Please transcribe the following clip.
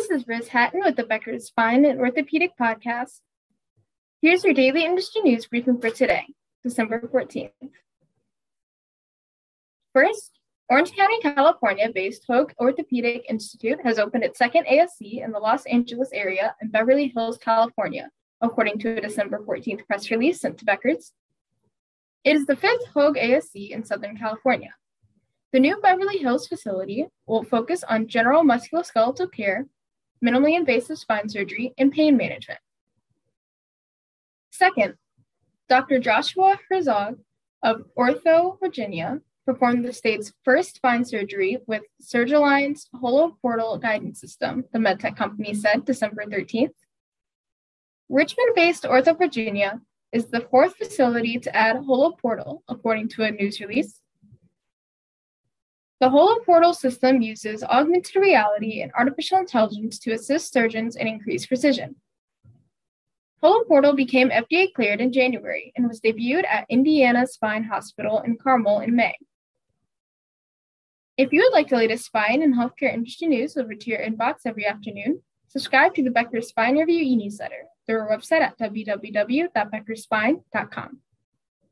This is Riz Hatton with the Becker's Spine and Orthopedic Podcast. Here's your daily industry news briefing for today, December 14th. First, Orange County, California based Hoag Orthopedic Institute has opened its second ASC in the Los Angeles area in Beverly Hills, California, according to a December 14th press release sent to Becker's. It is the fifth Hoag ASC in Southern California. The new Beverly Hills facility will focus on general musculoskeletal care minimally invasive spine surgery, and pain management. Second, Dr. Joshua Herzog of Ortho, Virginia, performed the state's first spine surgery with Surgalign's HOLO Portal Guidance System, the medtech company said December 13th. Richmond based Ortho, Virginia is the fourth facility to add HOLO Portal, according to a news release. The HOLO Portal system uses augmented reality and artificial intelligence to assist surgeons and increase precision. HOLO Portal became FDA cleared in January and was debuted at Indiana Spine Hospital in Carmel in May. If you would like the latest spine and healthcare industry news delivered to your inbox every afternoon, subscribe to the Becker Spine Review e-newsletter through our website at www.beckerspine.com.